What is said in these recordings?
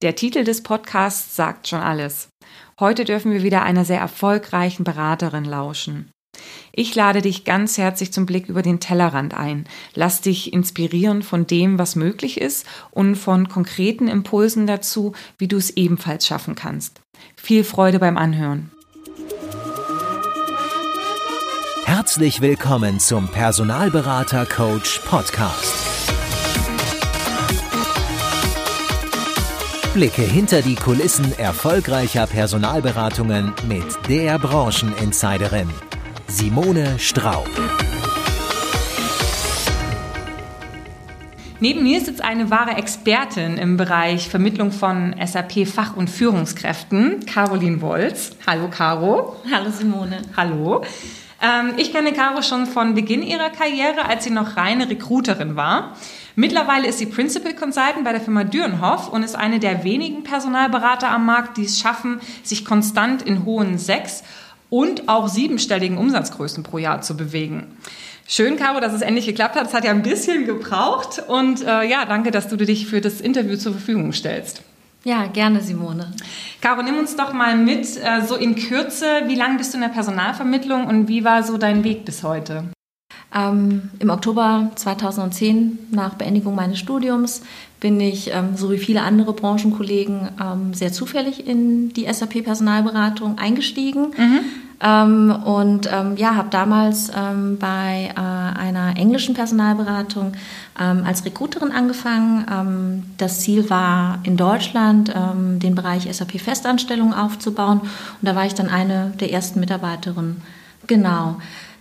Der Titel des Podcasts sagt schon alles. Heute dürfen wir wieder einer sehr erfolgreichen Beraterin lauschen. Ich lade dich ganz herzlich zum Blick über den Tellerrand ein. Lass dich inspirieren von dem, was möglich ist und von konkreten Impulsen dazu, wie du es ebenfalls schaffen kannst. Viel Freude beim Anhören. Herzlich willkommen zum Personalberater Coach Podcast. Blicke hinter die Kulissen erfolgreicher Personalberatungen mit der Brancheninsiderin Simone Straub. Neben mir sitzt eine wahre Expertin im Bereich Vermittlung von SAP-Fach- und Führungskräften, Caroline Wolz. Hallo, Caro. Hallo, Simone. Hallo. Ähm, ich kenne Caro schon von Beginn ihrer Karriere, als sie noch reine Recruiterin war. Mittlerweile ist sie Principal Consultant bei der Firma Dürrenhoff und ist eine der wenigen Personalberater am Markt, die es schaffen, sich konstant in hohen sechs und auch siebenstelligen Umsatzgrößen pro Jahr zu bewegen. Schön, Caro, dass es endlich geklappt hat. Es hat ja ein bisschen gebraucht. Und äh, ja, danke, dass du dich für das Interview zur Verfügung stellst. Ja, gerne, Simone. Caro, nimm uns doch mal mit, äh, so in Kürze, wie lange bist du in der Personalvermittlung und wie war so dein Weg bis heute? Ähm, Im Oktober 2010, nach Beendigung meines Studiums, bin ich, ähm, so wie viele andere Branchenkollegen, ähm, sehr zufällig in die SAP-Personalberatung eingestiegen. Mhm. Ähm, und ähm, ja, habe damals ähm, bei äh, einer englischen Personalberatung als Recruiterin angefangen. das Ziel war in Deutschland, den Bereich SAP-Festanstellung aufzubauen. Und da war ich dann eine der ersten Mitarbeiterinnen. Genau.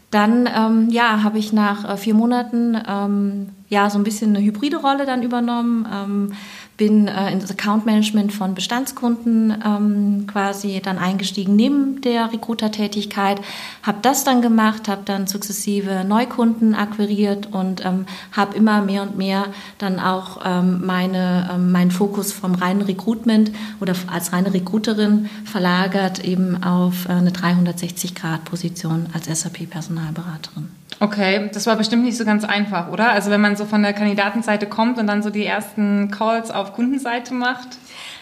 Dann ähm, ja, habe ich nach äh, vier Monaten ähm, ja so ein bisschen eine hybride Rolle dann übernommen. Ähm, bin äh, in das Account Management von Bestandskunden ähm, quasi dann eingestiegen neben der Recruiter-Tätigkeit, habe das dann gemacht, habe dann sukzessive Neukunden akquiriert und ähm, habe immer mehr und mehr dann auch ähm, meine, ähm, meinen Fokus vom reinen Recruitment oder als reine Recruiterin verlagert eben auf äh, eine 360-Grad-Position als SAP-Personalberaterin. Okay, das war bestimmt nicht so ganz einfach, oder? Also wenn man so von der Kandidatenseite kommt und dann so die ersten Calls auf Kundenseite macht.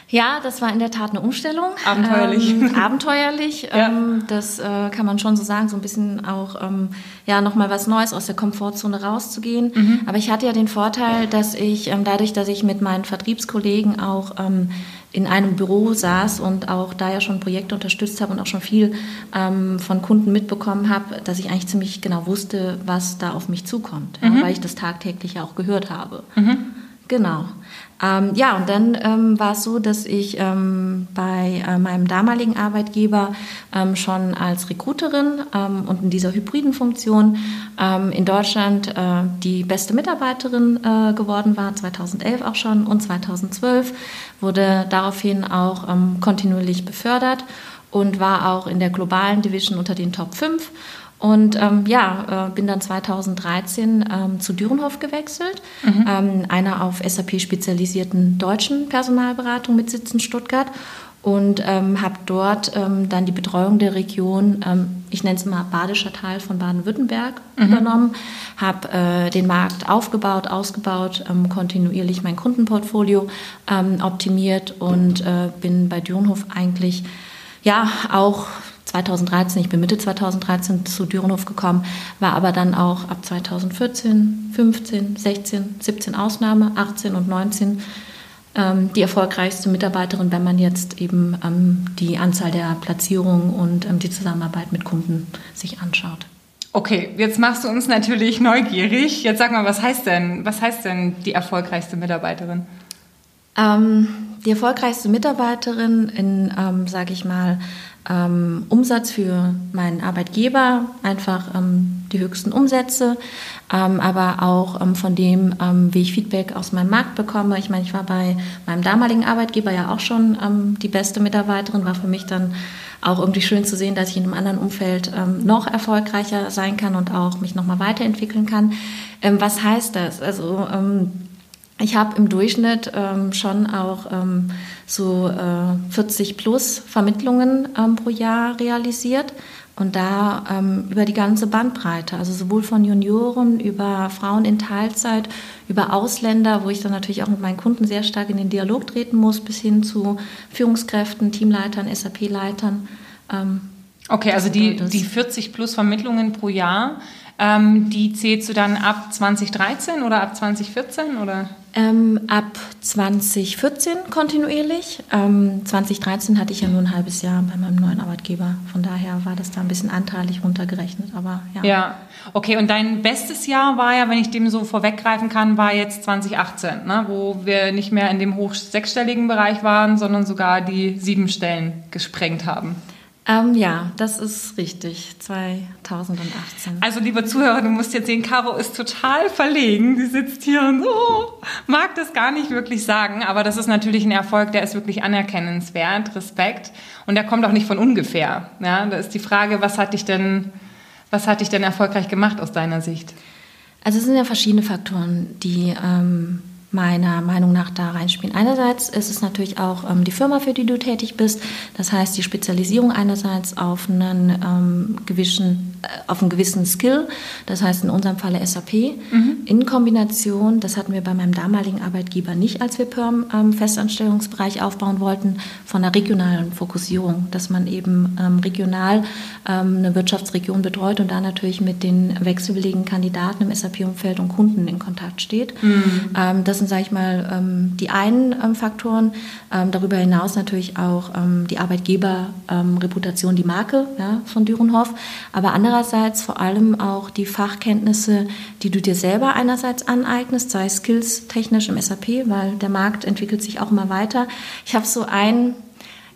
Ja, das war in der Tat eine Umstellung. Abenteuerlich. Ähm, abenteuerlich. ja. ähm, das äh, kann man schon so sagen, so ein bisschen auch ähm, ja nochmal was Neues aus der Komfortzone rauszugehen. Mhm. Aber ich hatte ja den Vorteil, dass ich ähm, dadurch, dass ich mit meinen Vertriebskollegen auch ähm, in einem Büro saß und auch da ja schon Projekte unterstützt habe und auch schon viel ähm, von Kunden mitbekommen habe, dass ich eigentlich ziemlich genau wusste, was da auf mich zukommt, mhm. ja, weil ich das tagtäglich ja auch gehört habe. Mhm. Genau. Ähm, ja, und dann ähm, war es so, dass ich ähm, bei äh, meinem damaligen Arbeitgeber ähm, schon als Recruiterin ähm, und in dieser hybriden Funktion ähm, in Deutschland äh, die beste Mitarbeiterin äh, geworden war, 2011 auch schon und 2012 wurde daraufhin auch kontinuierlich befördert und war auch in der globalen Division unter den Top 5 und ähm, ja, äh, bin dann 2013 ähm, zu Dürenhof gewechselt, mhm. ähm, einer auf SAP spezialisierten deutschen Personalberatung mit Sitz in Stuttgart und ähm, habe dort ähm, dann die Betreuung der Region, ähm, ich nenne es mal badischer Teil von Baden-Württemberg, mhm. übernommen, habe äh, den Markt aufgebaut, ausgebaut, ähm, kontinuierlich mein Kundenportfolio ähm, optimiert und äh, bin bei Dürenhof eigentlich ja auch 2013, ich bin Mitte 2013 zu Dürenhof gekommen, war aber dann auch ab 2014, 15, 16, 17 Ausnahme, 18 und 19 ähm, die erfolgreichste Mitarbeiterin, wenn man jetzt eben ähm, die Anzahl der Platzierungen und ähm, die Zusammenarbeit mit Kunden sich anschaut. Okay, jetzt machst du uns natürlich neugierig. Jetzt sag mal, was heißt denn, was heißt denn die erfolgreichste Mitarbeiterin? Ähm, die erfolgreichste Mitarbeiterin in, ähm, sage ich mal, ähm, Umsatz für meinen Arbeitgeber, einfach ähm, die höchsten Umsätze, ähm, aber auch ähm, von dem, ähm, wie ich Feedback aus meinem Markt bekomme. Ich meine, ich war bei meinem damaligen Arbeitgeber ja auch schon ähm, die beste Mitarbeiterin, war für mich dann auch irgendwie schön zu sehen, dass ich in einem anderen Umfeld noch erfolgreicher sein kann und auch mich nochmal weiterentwickeln kann. was heißt das? Also ich habe im Durchschnitt ähm, schon auch ähm, so äh, 40 plus Vermittlungen ähm, pro Jahr realisiert Und da ähm, über die ganze Bandbreite, also sowohl von Junioren über Frauen in Teilzeit, über Ausländer, wo ich dann natürlich auch mit meinen Kunden sehr stark in den Dialog treten muss, bis hin zu Führungskräften, Teamleitern, SAP-Leitern. Ähm, okay, also die, die 40 plus Vermittlungen pro Jahr, ähm, die zählst du dann ab 2013 oder ab 2014 oder? Ähm, ab 2014 kontinuierlich. Ähm, 2013 hatte ich ja nur ein halbes Jahr bei meinem neuen Arbeitgeber. Von daher war das da ein bisschen anteilig runtergerechnet. Aber ja. Ja, okay. Und dein bestes Jahr war ja, wenn ich dem so vorweggreifen kann, war jetzt 2018, ne? wo wir nicht mehr in dem hoch sechsstelligen Bereich waren, sondern sogar die sieben Stellen gesprengt haben. Ähm, ja, das ist richtig. 2018. Also, liebe Zuhörer, du musst jetzt sehen, Caro ist total verlegen. Sie sitzt hier und oh, mag das gar nicht wirklich sagen. Aber das ist natürlich ein Erfolg, der ist wirklich anerkennenswert. Respekt. Und der kommt auch nicht von ungefähr. Ja, da ist die Frage, was hat dich denn, was hat dich denn erfolgreich gemacht aus deiner Sicht? Also, es sind ja verschiedene Faktoren, die, ähm meiner Meinung nach da reinspielen. Einerseits ist es natürlich auch ähm, die Firma, für die du tätig bist. Das heißt, die Spezialisierung einerseits auf einen, ähm, gewissen, äh, auf einen gewissen Skill, das heißt in unserem Falle SAP, mhm. in Kombination, das hatten wir bei meinem damaligen Arbeitgeber nicht, als wir Perm ähm, Festanstellungsbereich aufbauen wollten, von einer regionalen Fokussierung, dass man eben ähm, regional ähm, eine Wirtschaftsregion betreut und da natürlich mit den wechselwilligen Kandidaten im SAP-Umfeld und Kunden in Kontakt steht. Mhm. Ähm, das sind, sage ich mal, ähm, die einen ähm, Faktoren. Ähm, darüber hinaus natürlich auch die Arbeitgeberreputation, die Marke ja, von Dürenhoff. Aber andererseits vor allem auch die Fachkenntnisse, die du dir selber einerseits aneignest, sei es skills technisch im SAP, weil der Markt entwickelt sich auch immer weiter. Ich habe so ein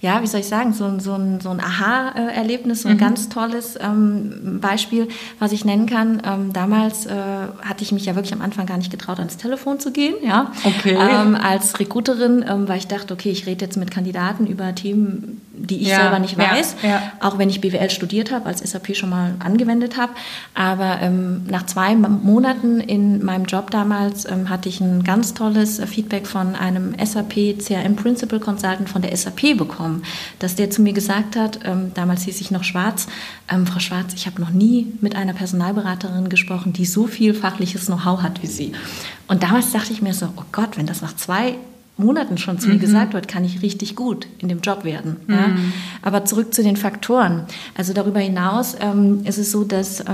ja, wie soll ich sagen, so, so ein, so ein Aha-Erlebnis, so ein mhm. ganz tolles ähm, Beispiel, was ich nennen kann. Ähm, damals äh, hatte ich mich ja wirklich am Anfang gar nicht getraut, ans Telefon zu gehen, ja. Okay. Ähm, als Recruiterin, ähm, weil ich dachte, okay, ich rede jetzt mit Kandidaten über Themen, die ich ja, selber nicht weiß, ja, ja. auch wenn ich BWL studiert habe, als SAP schon mal angewendet habe. Aber ähm, nach zwei Monaten in meinem Job damals ähm, hatte ich ein ganz tolles Feedback von einem SAP CRM Principal Consultant von der SAP bekommen dass der zu mir gesagt hat, ähm, damals hieß ich noch Schwarz, ähm, Frau Schwarz, ich habe noch nie mit einer Personalberaterin gesprochen, die so viel fachliches Know-how hat wie Sie. Und damals dachte ich mir so, oh Gott, wenn das nach zwei Monaten schon zu mhm. mir gesagt wird, kann ich richtig gut in dem Job werden. Mhm. Ja? Aber zurück zu den Faktoren. Also darüber hinaus ähm, ist es so, dass äh,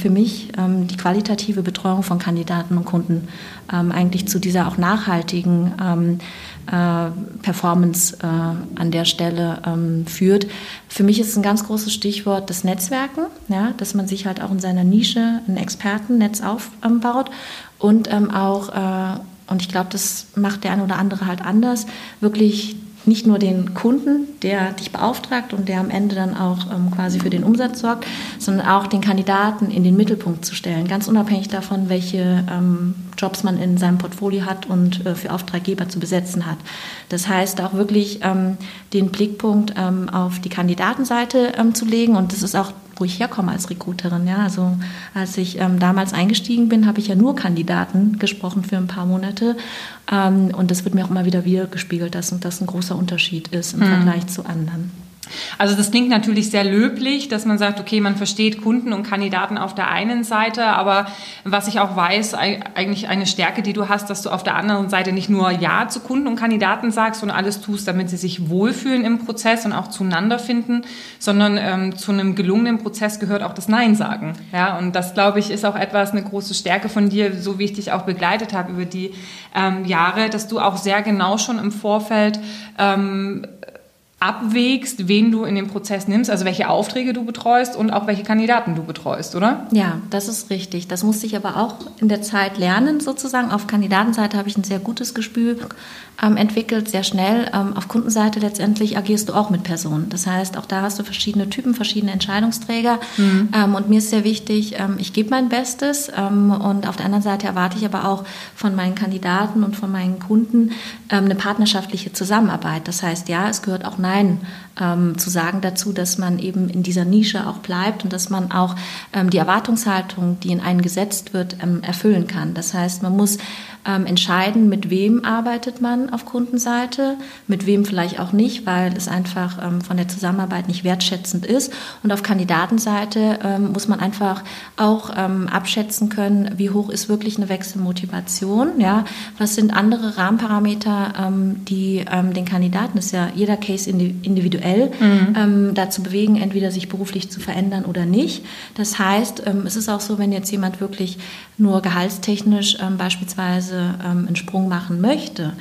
für mich ähm, die qualitative Betreuung von Kandidaten und Kunden ähm, eigentlich zu dieser auch nachhaltigen ähm, äh, Performance äh, an der Stelle ähm, führt. Für mich ist ein ganz großes Stichwort das Netzwerken, ja, dass man sich halt auch in seiner Nische ein Expertennetz aufbaut und ähm, auch, äh, und ich glaube, das macht der eine oder andere halt anders, wirklich nicht nur den Kunden, der dich beauftragt und der am Ende dann auch ähm, quasi für den Umsatz sorgt, sondern auch den Kandidaten in den Mittelpunkt zu stellen, ganz unabhängig davon, welche ähm, Jobs man in seinem Portfolio hat und äh, für Auftraggeber zu besetzen hat. Das heißt auch wirklich ähm, den Blickpunkt ähm, auf die Kandidatenseite ähm, zu legen. Und das ist auch wo ich herkomme als Recruiterin. Ja, also als ich ähm, damals eingestiegen bin, habe ich ja nur Kandidaten gesprochen für ein paar Monate. Ähm, und das wird mir auch immer wieder wiedergespiegelt, dass das ein großer Unterschied ist im mhm. Vergleich zu anderen. Also das klingt natürlich sehr löblich, dass man sagt, okay, man versteht Kunden und Kandidaten auf der einen Seite, aber was ich auch weiß, eigentlich eine Stärke, die du hast, dass du auf der anderen Seite nicht nur Ja zu Kunden und Kandidaten sagst und alles tust, damit sie sich wohlfühlen im Prozess und auch zueinander finden, sondern ähm, zu einem gelungenen Prozess gehört auch das Nein sagen. Ja, und das glaube ich ist auch etwas eine große Stärke von dir, so wie ich dich auch begleitet habe über die ähm, Jahre, dass du auch sehr genau schon im Vorfeld ähm, abwägst, wen du in den Prozess nimmst, also welche Aufträge du betreust und auch welche Kandidaten du betreust, oder? Ja, das ist richtig. Das musste ich aber auch in der Zeit lernen, sozusagen. Auf Kandidatenseite habe ich ein sehr gutes Gespür ähm, entwickelt, sehr schnell. Ähm, auf Kundenseite letztendlich agierst du auch mit Personen. Das heißt, auch da hast du verschiedene Typen, verschiedene Entscheidungsträger. Mhm. Ähm, und mir ist sehr wichtig, ähm, ich gebe mein Bestes. Ähm, und auf der anderen Seite erwarte ich aber auch von meinen Kandidaten und von meinen Kunden ähm, eine partnerschaftliche Zusammenarbeit. Das heißt, ja, es gehört auch Nein Nein ähm, zu sagen dazu, dass man eben in dieser Nische auch bleibt und dass man auch ähm, die Erwartungshaltung, die in einen gesetzt wird, ähm, erfüllen kann. Das heißt, man muss ähm, entscheiden, mit wem arbeitet man auf Kundenseite, mit wem vielleicht auch nicht, weil es einfach ähm, von der Zusammenarbeit nicht wertschätzend ist. Und auf Kandidatenseite ähm, muss man einfach auch abschätzen können, wie hoch ist wirklich eine Wechselmotivation, ja, was sind andere Rahmenparameter, die den Kandidaten, das ist ja jeder Case individuell, mhm. dazu bewegen, entweder sich beruflich zu verändern oder nicht. Das heißt, es ist auch so, wenn jetzt jemand wirklich nur gehaltstechnisch beispielsweise Weise ähm, einen Sprung machen möchte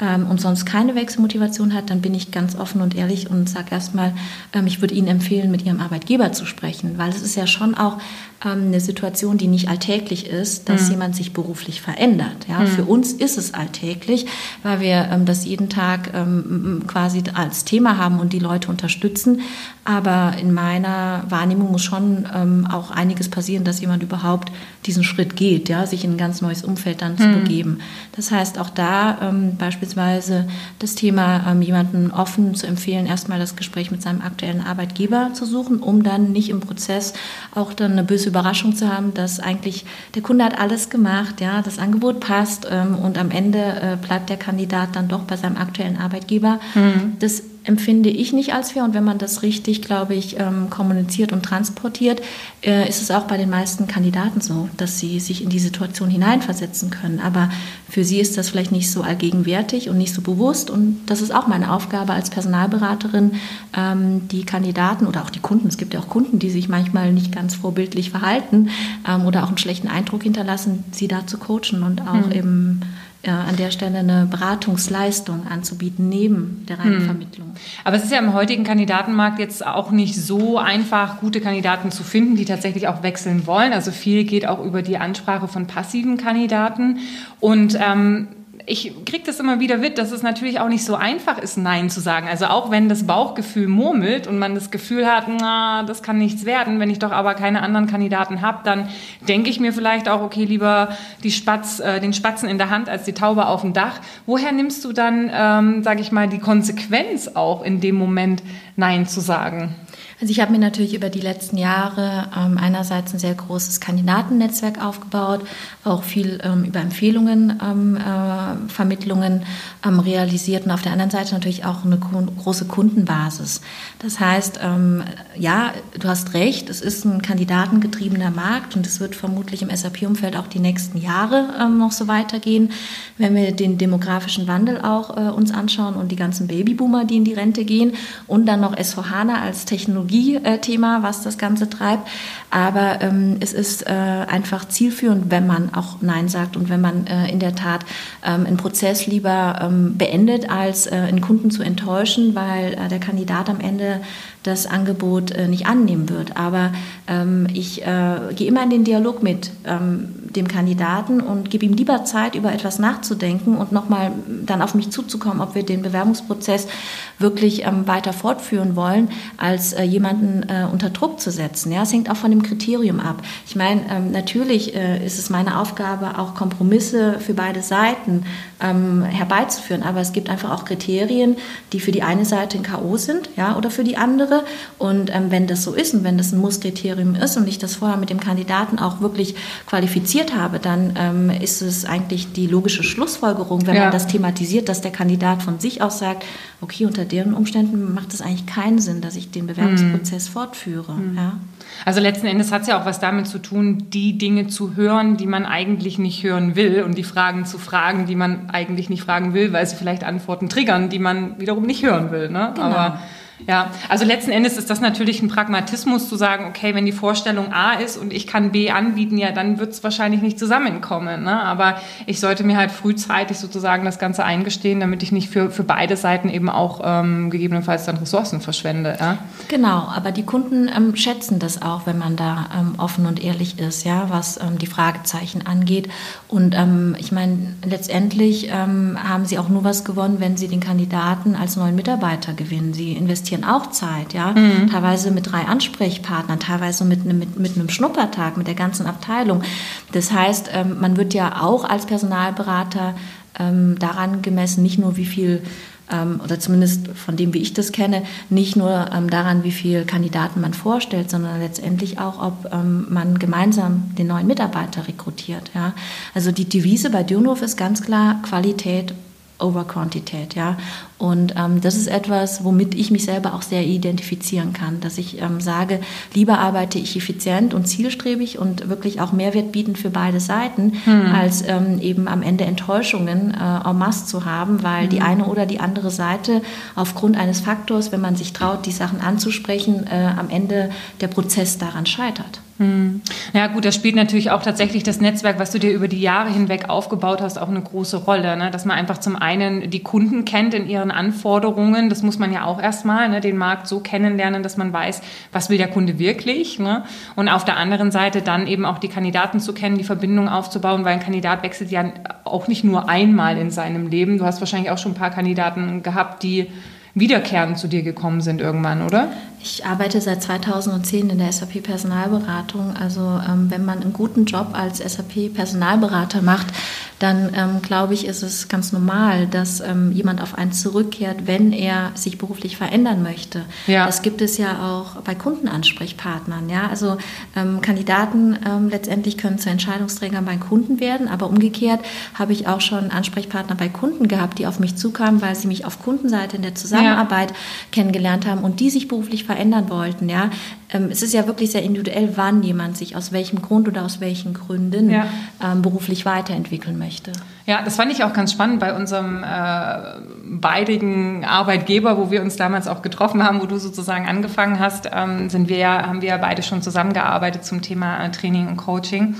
ähm, und sonst keine Wechselmotivation hat, dann bin ich ganz offen und ehrlich und sage erstmal, ähm, ich würde Ihnen empfehlen, mit Ihrem Arbeitgeber zu sprechen, weil es ist ja schon auch ähm, eine Situation, die nicht alltäglich ist, dass mhm. jemand sich beruflich verändert. Ja, mhm. Für uns ist es alltäglich, weil wir ähm, das jeden Tag ähm, quasi als Thema haben und die Leute unterstützen. Aber in meiner Wahrnehmung muss schon ähm, auch einiges passieren, dass jemand überhaupt diesen Schritt geht, ja, sich in ein ganz neues Umfeld dann mhm. zu begeben. Das heißt, auch da ähm, beispielsweise das Thema, ähm, jemanden offen zu empfehlen, erstmal das Gespräch mit seinem aktuellen Arbeitgeber zu suchen, um dann nicht im Prozess auch dann eine böse Überraschung zu haben, dass eigentlich der Kunde hat alles gemacht, ja, das Angebot passt ähm, und am Ende äh, bleibt der Kandidat dann doch bei seinem aktuellen Arbeitgeber. Mhm. Das empfinde ich nicht als fair. Und wenn man das richtig, glaube ich, ähm, kommuniziert und transportiert, äh, ist es auch bei den meisten Kandidaten so, dass sie sich in die Situation hineinversetzen können. Aber für sie ist das vielleicht nicht so allgegenwärtig und nicht so bewusst. Und das ist auch meine Aufgabe als Personalberaterin, ähm, die Kandidaten oder auch die Kunden, es gibt ja auch Kunden, die sich manchmal nicht ganz vorbildlich verhalten ähm, oder auch einen schlechten Eindruck hinterlassen, sie da zu coachen und auch mhm. Eben an der Stelle eine Beratungsleistung anzubieten, neben der reinen hm. Vermittlung. Aber es ist ja im heutigen Kandidatenmarkt jetzt auch nicht so einfach, gute Kandidaten zu finden, die tatsächlich auch wechseln wollen. Also viel geht auch über die Ansprache von passiven Kandidaten. Und ähm, ich kriege das immer wieder mit, dass es natürlich auch nicht so einfach ist, Nein zu sagen. Also auch wenn das Bauchgefühl murmelt und man das Gefühl hat, na, das kann nichts werden, wenn ich doch aber keine anderen Kandidaten habe, dann denke ich mir vielleicht auch, okay, lieber die Spatz, äh, den Spatzen in der Hand als die Taube auf dem Dach. Woher nimmst du dann, ähm, sage ich mal, die Konsequenz auch in dem Moment Nein zu sagen? Also ich habe mir natürlich über die letzten Jahre ähm, einerseits ein sehr großes Kandidatennetzwerk aufgebaut, auch viel ähm, über Empfehlungen, ähm, äh, Vermittlungen ähm, realisiert und auf der anderen Seite natürlich auch eine große Kundenbasis. Das heißt, ähm, ja, du hast recht, es ist ein kandidatengetriebener Markt und es wird vermutlich im SAP-Umfeld auch die nächsten Jahre ähm, noch so weitergehen. Wenn wir den demografischen Wandel auch äh, uns anschauen und die ganzen Babyboomer, die in die Rente gehen und dann noch S4HANA als Technologie Technologie-Thema, was das Ganze treibt. Aber ähm, es ist äh, einfach zielführend, wenn man auch Nein sagt und wenn man äh, in der Tat ähm, einen Prozess lieber ähm, beendet, als äh, einen Kunden zu enttäuschen, weil äh, der Kandidat am Ende das Angebot äh, nicht annehmen wird. Aber ähm, ich äh, gehe immer in den Dialog mit ähm, dem Kandidaten und gebe ihm lieber Zeit, über etwas nachzudenken und nochmal dann auf mich zuzukommen, ob wir den Bewerbungsprozess wirklich ähm, weiter fortführen wollen, als äh, jemanden äh, unter Druck zu setzen. Ja, es hängt auch von dem Kriterium ab. Ich meine, ähm, natürlich äh, ist es meine Aufgabe, auch Kompromisse für beide Seiten ähm, herbeizuführen, aber es gibt einfach auch Kriterien, die für die eine Seite ein K.O. sind, ja, oder für die andere und ähm, wenn das so ist und wenn das ein Musskriterium ist und ich das vorher mit dem Kandidaten auch wirklich qualifiziert habe, dann ähm, ist es eigentlich die logische Schlussfolgerung, wenn ja. man das thematisiert, dass der Kandidat von sich aus sagt, okay, unter deren Umständen macht es eigentlich keinen Sinn, dass ich den Bewerbungsprozess mhm. fortführe. Mhm. Ja. Also letzten Endes hat es ja auch was damit zu tun, die Dinge zu hören, die man eigentlich nicht hören will und die Fragen zu fragen, die man eigentlich nicht fragen will, weil sie vielleicht Antworten triggern, die man wiederum nicht hören will. Ne? Genau. Aber ja, also letzten Endes ist das natürlich ein Pragmatismus zu sagen, okay, wenn die Vorstellung A ist und ich kann B anbieten, ja, dann wird es wahrscheinlich nicht zusammenkommen. Ne? Aber ich sollte mir halt frühzeitig sozusagen das Ganze eingestehen, damit ich nicht für, für beide Seiten eben auch ähm, gegebenenfalls dann Ressourcen verschwende. Ja? Genau, aber die Kunden ähm, schätzen das auch, wenn man da ähm, offen und ehrlich ist, ja, was ähm, die Fragezeichen angeht. Und ähm, ich meine, letztendlich ähm, haben sie auch nur was gewonnen, wenn sie den Kandidaten als neuen Mitarbeiter gewinnen. Sie investieren investieren auch Zeit, ja. Mhm. Teilweise mit drei Ansprechpartnern, teilweise mit, mit, mit einem Schnuppertag, mit der ganzen Abteilung. Das heißt, ähm, man wird ja auch als Personalberater ähm, daran gemessen, nicht nur wie viel ähm, oder zumindest von dem, wie ich das kenne, nicht nur ähm, daran, wie viele Kandidaten man vorstellt, sondern letztendlich auch, ob ähm, man gemeinsam den neuen Mitarbeiter rekrutiert. Ja? Also die Devise bei Dürnhof ist ganz klar Qualität over Quantität, ja. Und ähm, das ist etwas, womit ich mich selber auch sehr identifizieren kann, dass ich ähm, sage, lieber arbeite ich effizient und zielstrebig und wirklich auch Mehrwert bieten für beide Seiten, hm. als ähm, eben am Ende Enttäuschungen äh, en masse zu haben, weil hm. die eine oder die andere Seite aufgrund eines Faktors, wenn man sich traut, die Sachen anzusprechen, äh, am Ende der Prozess daran scheitert. Hm. Ja gut, da spielt natürlich auch tatsächlich das Netzwerk, was du dir über die Jahre hinweg aufgebaut hast, auch eine große Rolle. Ne? Dass man einfach zum einen die Kunden kennt in ihren Anforderungen, das muss man ja auch erstmal, ne? den Markt so kennenlernen, dass man weiß, was will der Kunde wirklich. Ne? Und auf der anderen Seite dann eben auch die Kandidaten zu kennen, die Verbindung aufzubauen, weil ein Kandidat wechselt ja auch nicht nur einmal in seinem Leben. Du hast wahrscheinlich auch schon ein paar Kandidaten gehabt, die wiederkehrend zu dir gekommen sind irgendwann, oder? Ich arbeite seit 2010 in der SAP Personalberatung. Also ähm, wenn man einen guten Job als SAP Personalberater macht, dann ähm, glaube ich, ist es ganz normal, dass ähm, jemand auf einen zurückkehrt, wenn er sich beruflich verändern möchte. Ja. Das gibt es ja auch bei Kundenansprechpartnern. Ja? Also ähm, Kandidaten ähm, letztendlich können zu Entscheidungsträgern bei Kunden werden, aber umgekehrt habe ich auch schon Ansprechpartner bei Kunden gehabt, die auf mich zukamen, weil sie mich auf Kundenseite in der Zusammenarbeit ja. kennengelernt haben und die sich beruflich verändern wollten. Ja? Ähm, es ist ja wirklich sehr individuell, wann jemand sich aus welchem Grund oder aus welchen Gründen ja. ähm, beruflich weiterentwickeln möchte. Ja, das fand ich auch ganz spannend bei unserem äh, beidigen Arbeitgeber, wo wir uns damals auch getroffen haben, wo du sozusagen angefangen hast, ähm, sind wir ja, haben wir ja beide schon zusammengearbeitet zum Thema äh, Training und Coaching.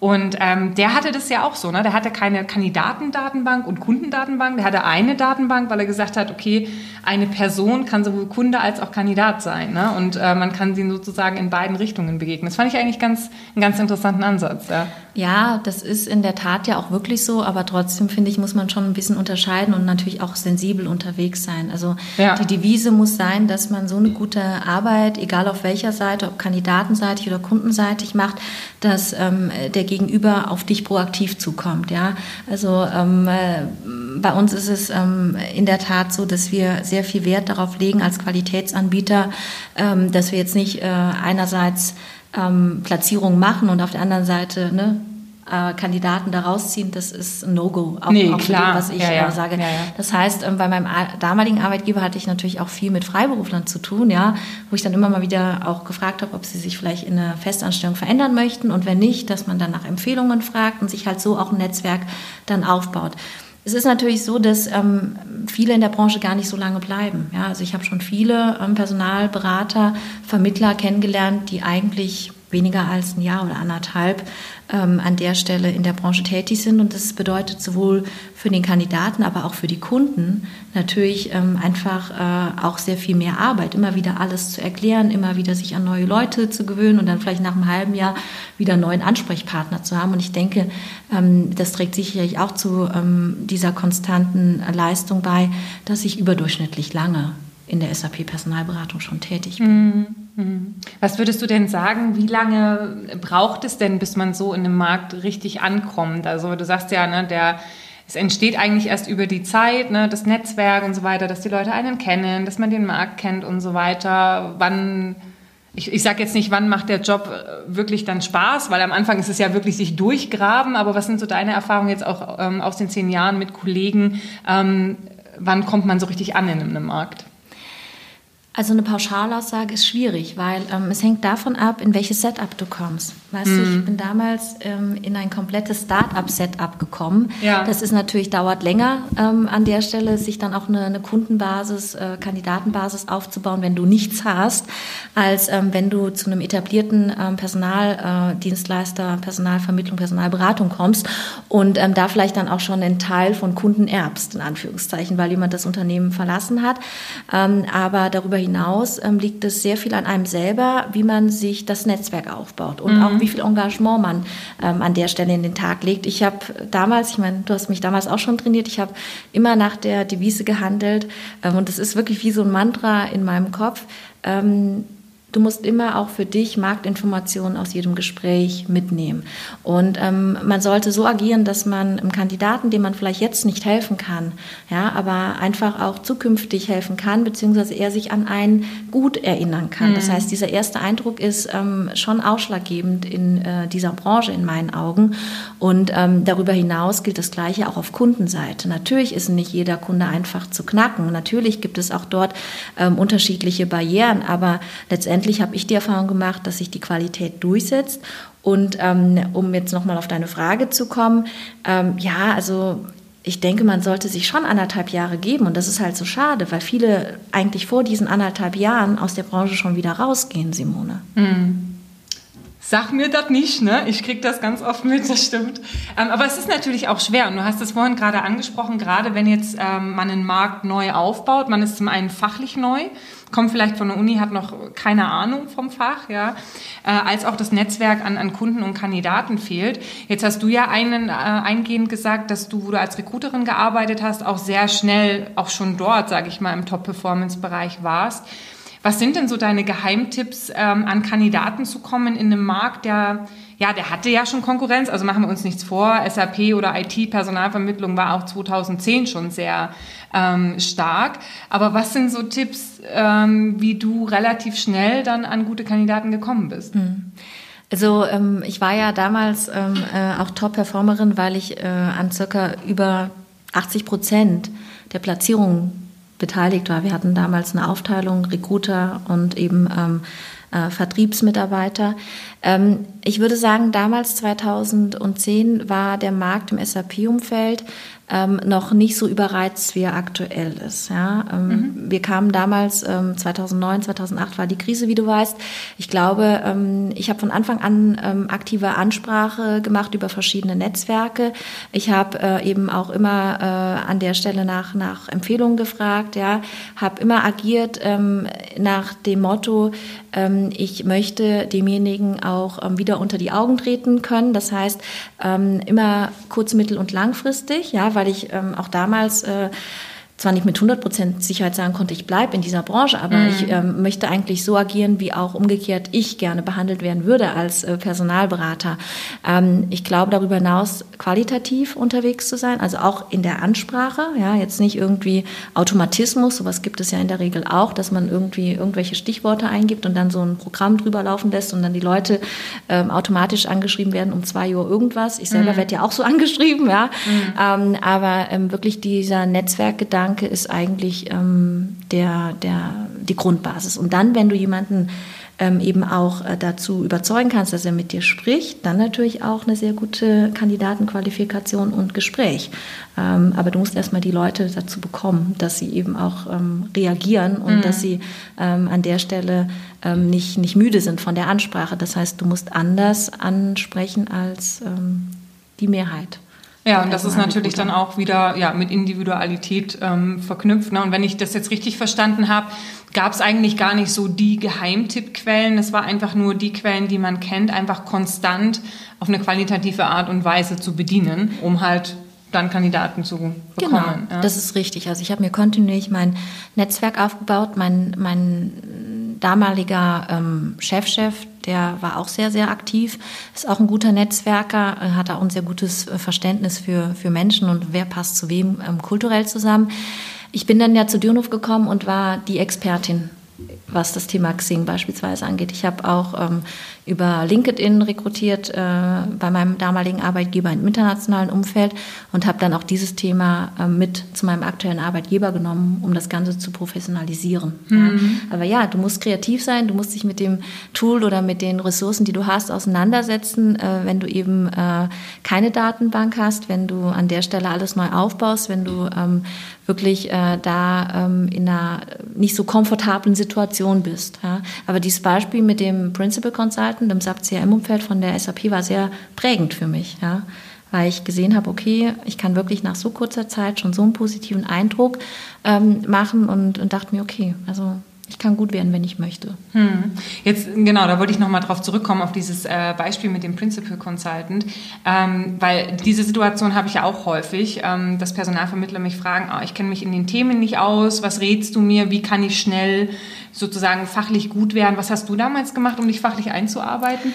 Und ähm, der hatte das ja auch so, ne? Der hatte keine Kandidatendatenbank und Kundendatenbank, der hatte eine Datenbank, weil er gesagt hat, okay, eine Person kann sowohl Kunde als auch Kandidat sein, ne? Und äh, man kann sie sozusagen in beiden Richtungen begegnen. Das fand ich eigentlich ganz, einen ganz interessanten Ansatz. Ja. Ja, das ist in der Tat ja auch wirklich so, aber trotzdem finde ich, muss man schon ein bisschen unterscheiden und natürlich auch sensibel unterwegs sein. Also ja. die Devise muss sein, dass man so eine gute Arbeit, egal auf welcher Seite, ob kandidatenseitig oder kundenseitig macht, dass ähm, der Gegenüber auf dich proaktiv zukommt. Ja? Also ähm, äh, bei uns ist es ähm, in der Tat so, dass wir sehr viel Wert darauf legen als Qualitätsanbieter, ähm, dass wir jetzt nicht äh, einerseits ähm, Platzierungen machen und auf der anderen Seite ne, äh, Kandidaten da rausziehen, das ist ein No-Go, auch, nee, auch klar. Dem, was ich ja, ja. Äh, sage. Ja, das heißt, ähm, bei meinem damaligen Arbeitgeber hatte ich natürlich auch viel mit Freiberuflern zu tun, ja, wo ich dann immer mal wieder auch gefragt habe, ob sie sich vielleicht in eine Festanstellung verändern möchten und wenn nicht, dass man dann nach Empfehlungen fragt und sich halt so auch ein Netzwerk dann aufbaut. Es ist natürlich so, dass ähm, viele in der Branche gar nicht so lange bleiben. Ja, also ich habe schon viele ähm, Personalberater, Vermittler kennengelernt, die eigentlich weniger als ein Jahr oder anderthalb ähm, an der Stelle in der Branche tätig sind. Und das bedeutet sowohl für den Kandidaten, aber auch für die Kunden natürlich ähm, einfach äh, auch sehr viel mehr Arbeit, immer wieder alles zu erklären, immer wieder sich an neue Leute zu gewöhnen und dann vielleicht nach einem halben Jahr wieder einen neuen Ansprechpartner zu haben. Und ich denke, ähm, das trägt sicherlich auch zu ähm, dieser konstanten Leistung bei, dass ich überdurchschnittlich lange in der SAP-Personalberatung schon tätig bin. Mhm. Mhm. Was würdest du denn sagen, wie lange braucht es denn, bis man so in einem Markt richtig ankommt? Also du sagst ja, ne, der, es entsteht eigentlich erst über die Zeit, ne, das Netzwerk und so weiter, dass die Leute einen kennen, dass man den Markt kennt und so weiter. Wann, ich, ich sage jetzt nicht, wann macht der Job äh, wirklich dann Spaß, weil am Anfang ist es ja wirklich sich durchgraben, aber was sind so deine Erfahrungen jetzt auch ähm, aus den zehn Jahren mit Kollegen? Ähm, wann kommt man so richtig an in einem Markt? Also eine Pauschalaussage ist schwierig, weil ähm, es hängt davon ab, in welches Setup du kommst. Weißt mhm. du, ich mhm. bin damals ähm, in ein komplettes Start-up-Setup gekommen. Ja. Das ist natürlich dauert länger ähm, an der Stelle, sich dann auch eine, eine Kundenbasis, äh, Kandidatenbasis aufzubauen, wenn du nichts hast, als ähm, wenn du zu einem etablierten ähm, Personaldienstleister, äh, Personalvermittlung, Personalberatung kommst und ähm, da vielleicht dann auch schon einen Teil von Kunden erbst, in Anführungszeichen, weil jemand das Unternehmen verlassen hat. Aber darüber hinaus ähm, liegt es sehr viel an einem selber, wie man sich das Netzwerk aufbaut und mhm. auch wie viel Engagement man ähm, an der Stelle in den Tag legt. Ich habe damals, ich meine, du hast mich damals auch schon trainiert, ich habe immer nach der Devise gehandelt ähm, und das ist wirklich wie so ein Mantra in meinem Kopf. Ähm, du musst immer auch für dich Marktinformationen aus jedem Gespräch mitnehmen. Und ähm, man sollte so agieren, dass man einem Kandidaten, dem man vielleicht jetzt nicht helfen kann, ja, aber einfach auch zukünftig helfen kann, beziehungsweise er sich an einen gut erinnern kann. Mhm. Das heißt, dieser erste Eindruck ist ähm, schon ausschlaggebend in äh, dieser Branche in meinen Augen. Und ähm, darüber hinaus gilt das Gleiche auch auf Kundenseite. Natürlich ist nicht jeder Kunde einfach zu knacken. Natürlich gibt es auch dort ähm, unterschiedliche Barrieren, aber letztendlich habe ich die Erfahrung gemacht, dass sich die Qualität durchsetzt. Und ähm, um jetzt nochmal auf deine Frage zu kommen, ähm, ja, also ich denke, man sollte sich schon anderthalb Jahre geben. Und das ist halt so schade, weil viele eigentlich vor diesen anderthalb Jahren aus der Branche schon wieder rausgehen, Simone. Mhm. Sag mir das nicht, ne? Ich krieg das ganz oft mit, das stimmt. Ähm, aber es ist natürlich auch schwer. Und du hast es vorhin gerade angesprochen, gerade wenn jetzt ähm, man einen Markt neu aufbaut, man ist zum einen fachlich neu, kommt vielleicht von der Uni, hat noch keine Ahnung vom Fach, ja, äh, als auch das Netzwerk an, an Kunden und Kandidaten fehlt. Jetzt hast du ja einen, äh, eingehend gesagt, dass du, wo du als Recruiterin gearbeitet hast, auch sehr schnell, auch schon dort, sage ich mal, im Top-Performance-Bereich warst. Was sind denn so deine Geheimtipps, ähm, an Kandidaten zu kommen in einem Markt, der, ja, der hatte ja schon Konkurrenz, also machen wir uns nichts vor. SAP oder IT-Personalvermittlung war auch 2010 schon sehr ähm, stark. Aber was sind so Tipps, ähm, wie du relativ schnell dann an gute Kandidaten gekommen bist? Mhm. Also ähm, ich war ja damals ähm, äh, auch Top-Performerin, weil ich äh, an circa über 80 Prozent der Platzierungen beteiligt war. Wir hatten damals eine Aufteilung Recruiter und eben ähm, äh, Vertriebsmitarbeiter. Ähm, ich würde sagen, damals 2010 war der Markt im SAP-Umfeld ähm, noch nicht so überreizt, wie er aktuell ist. Ja? Ähm, mhm. Wir kamen damals, ähm, 2009, 2008 war die Krise, wie du weißt. Ich glaube, ähm, ich habe von Anfang an ähm, aktive Ansprache gemacht über verschiedene Netzwerke. Ich habe äh, eben auch immer äh, an der Stelle nach, nach Empfehlungen gefragt, ja? habe immer agiert ähm, nach dem Motto, ähm, ich möchte demjenigen auch ähm, wieder unter die Augen treten können. Das heißt, ähm, immer kurz-, mittel- und langfristig, ja, weil ich ähm, auch damals äh, zwar nicht mit 100% Sicherheit sagen konnte, ich bleibe in dieser Branche, aber mhm. ich ähm, möchte eigentlich so agieren, wie auch umgekehrt ich gerne behandelt werden würde als äh, Personalberater. Ähm, ich glaube darüber hinaus qualitativ unterwegs zu sein, also auch in der Ansprache, ja, jetzt nicht irgendwie Automatismus, sowas gibt es ja in der Regel auch, dass man irgendwie irgendwelche Stichworte eingibt und dann so ein Programm drüber laufen lässt und dann die Leute ähm, automatisch angeschrieben werden um zwei Uhr irgendwas. Ich selber mhm. werde ja auch so angeschrieben, ja, mhm. ähm, aber ähm, wirklich dieser Netzwerkgedanke Gedanke ist eigentlich ähm, der, der, die Grundbasis. Und dann, wenn du jemanden ähm, eben auch äh, dazu überzeugen kannst, dass er mit dir spricht, dann natürlich auch eine sehr gute Kandidatenqualifikation und Gespräch. Ähm, aber du musst erstmal die Leute dazu bekommen, dass sie eben auch ähm, reagieren und mhm. dass sie ähm, an der Stelle ähm, nicht, nicht müde sind von der Ansprache. Das heißt, du musst anders ansprechen als ähm, die Mehrheit. Ja, und das ist natürlich dann auch wieder ja, mit Individualität ähm, verknüpft. Ne? Und wenn ich das jetzt richtig verstanden habe, gab es eigentlich gar nicht so die Geheimtippquellen. Es war einfach nur die Quellen, die man kennt, einfach konstant auf eine qualitative Art und Weise zu bedienen, um halt dann Kandidaten zu bekommen. Genau, ja. das ist richtig. Also ich habe mir kontinuierlich mein Netzwerk aufgebaut, mein, mein damaliger ähm, Chefchef, der war auch sehr, sehr aktiv, ist auch ein guter Netzwerker, äh, hat auch ein sehr gutes äh, Verständnis für, für Menschen und wer passt zu wem ähm, kulturell zusammen. Ich bin dann ja zu Dürnhof gekommen und war die Expertin was das Thema Xing beispielsweise angeht. Ich habe auch ähm, über LinkedIn rekrutiert äh, bei meinem damaligen Arbeitgeber im internationalen Umfeld und habe dann auch dieses Thema äh, mit zu meinem aktuellen Arbeitgeber genommen, um das Ganze zu professionalisieren. Mhm. Ja. Aber ja, du musst kreativ sein, du musst dich mit dem Tool oder mit den Ressourcen, die du hast, auseinandersetzen, äh, wenn du eben äh, keine Datenbank hast, wenn du an der Stelle alles neu aufbaust, wenn du ähm, wirklich äh, da ähm, in einer nicht so komfortablen Situation bist. Ja. Aber dieses Beispiel mit dem Principal Consultant im SAP CRM-Umfeld von der SAP war sehr prägend für mich. Ja weil ich gesehen habe, okay, ich kann wirklich nach so kurzer Zeit schon so einen positiven Eindruck ähm, machen und, und dachte mir, okay, also ich kann gut werden, wenn ich möchte. Hm. Jetzt, genau, da wollte ich nochmal drauf zurückkommen, auf dieses äh, Beispiel mit dem Principal Consultant, ähm, weil diese Situation habe ich ja auch häufig, ähm, dass Personalvermittler mich fragen, oh, ich kenne mich in den Themen nicht aus, was rätst du mir, wie kann ich schnell sozusagen fachlich gut werden? Was hast du damals gemacht, um dich fachlich einzuarbeiten?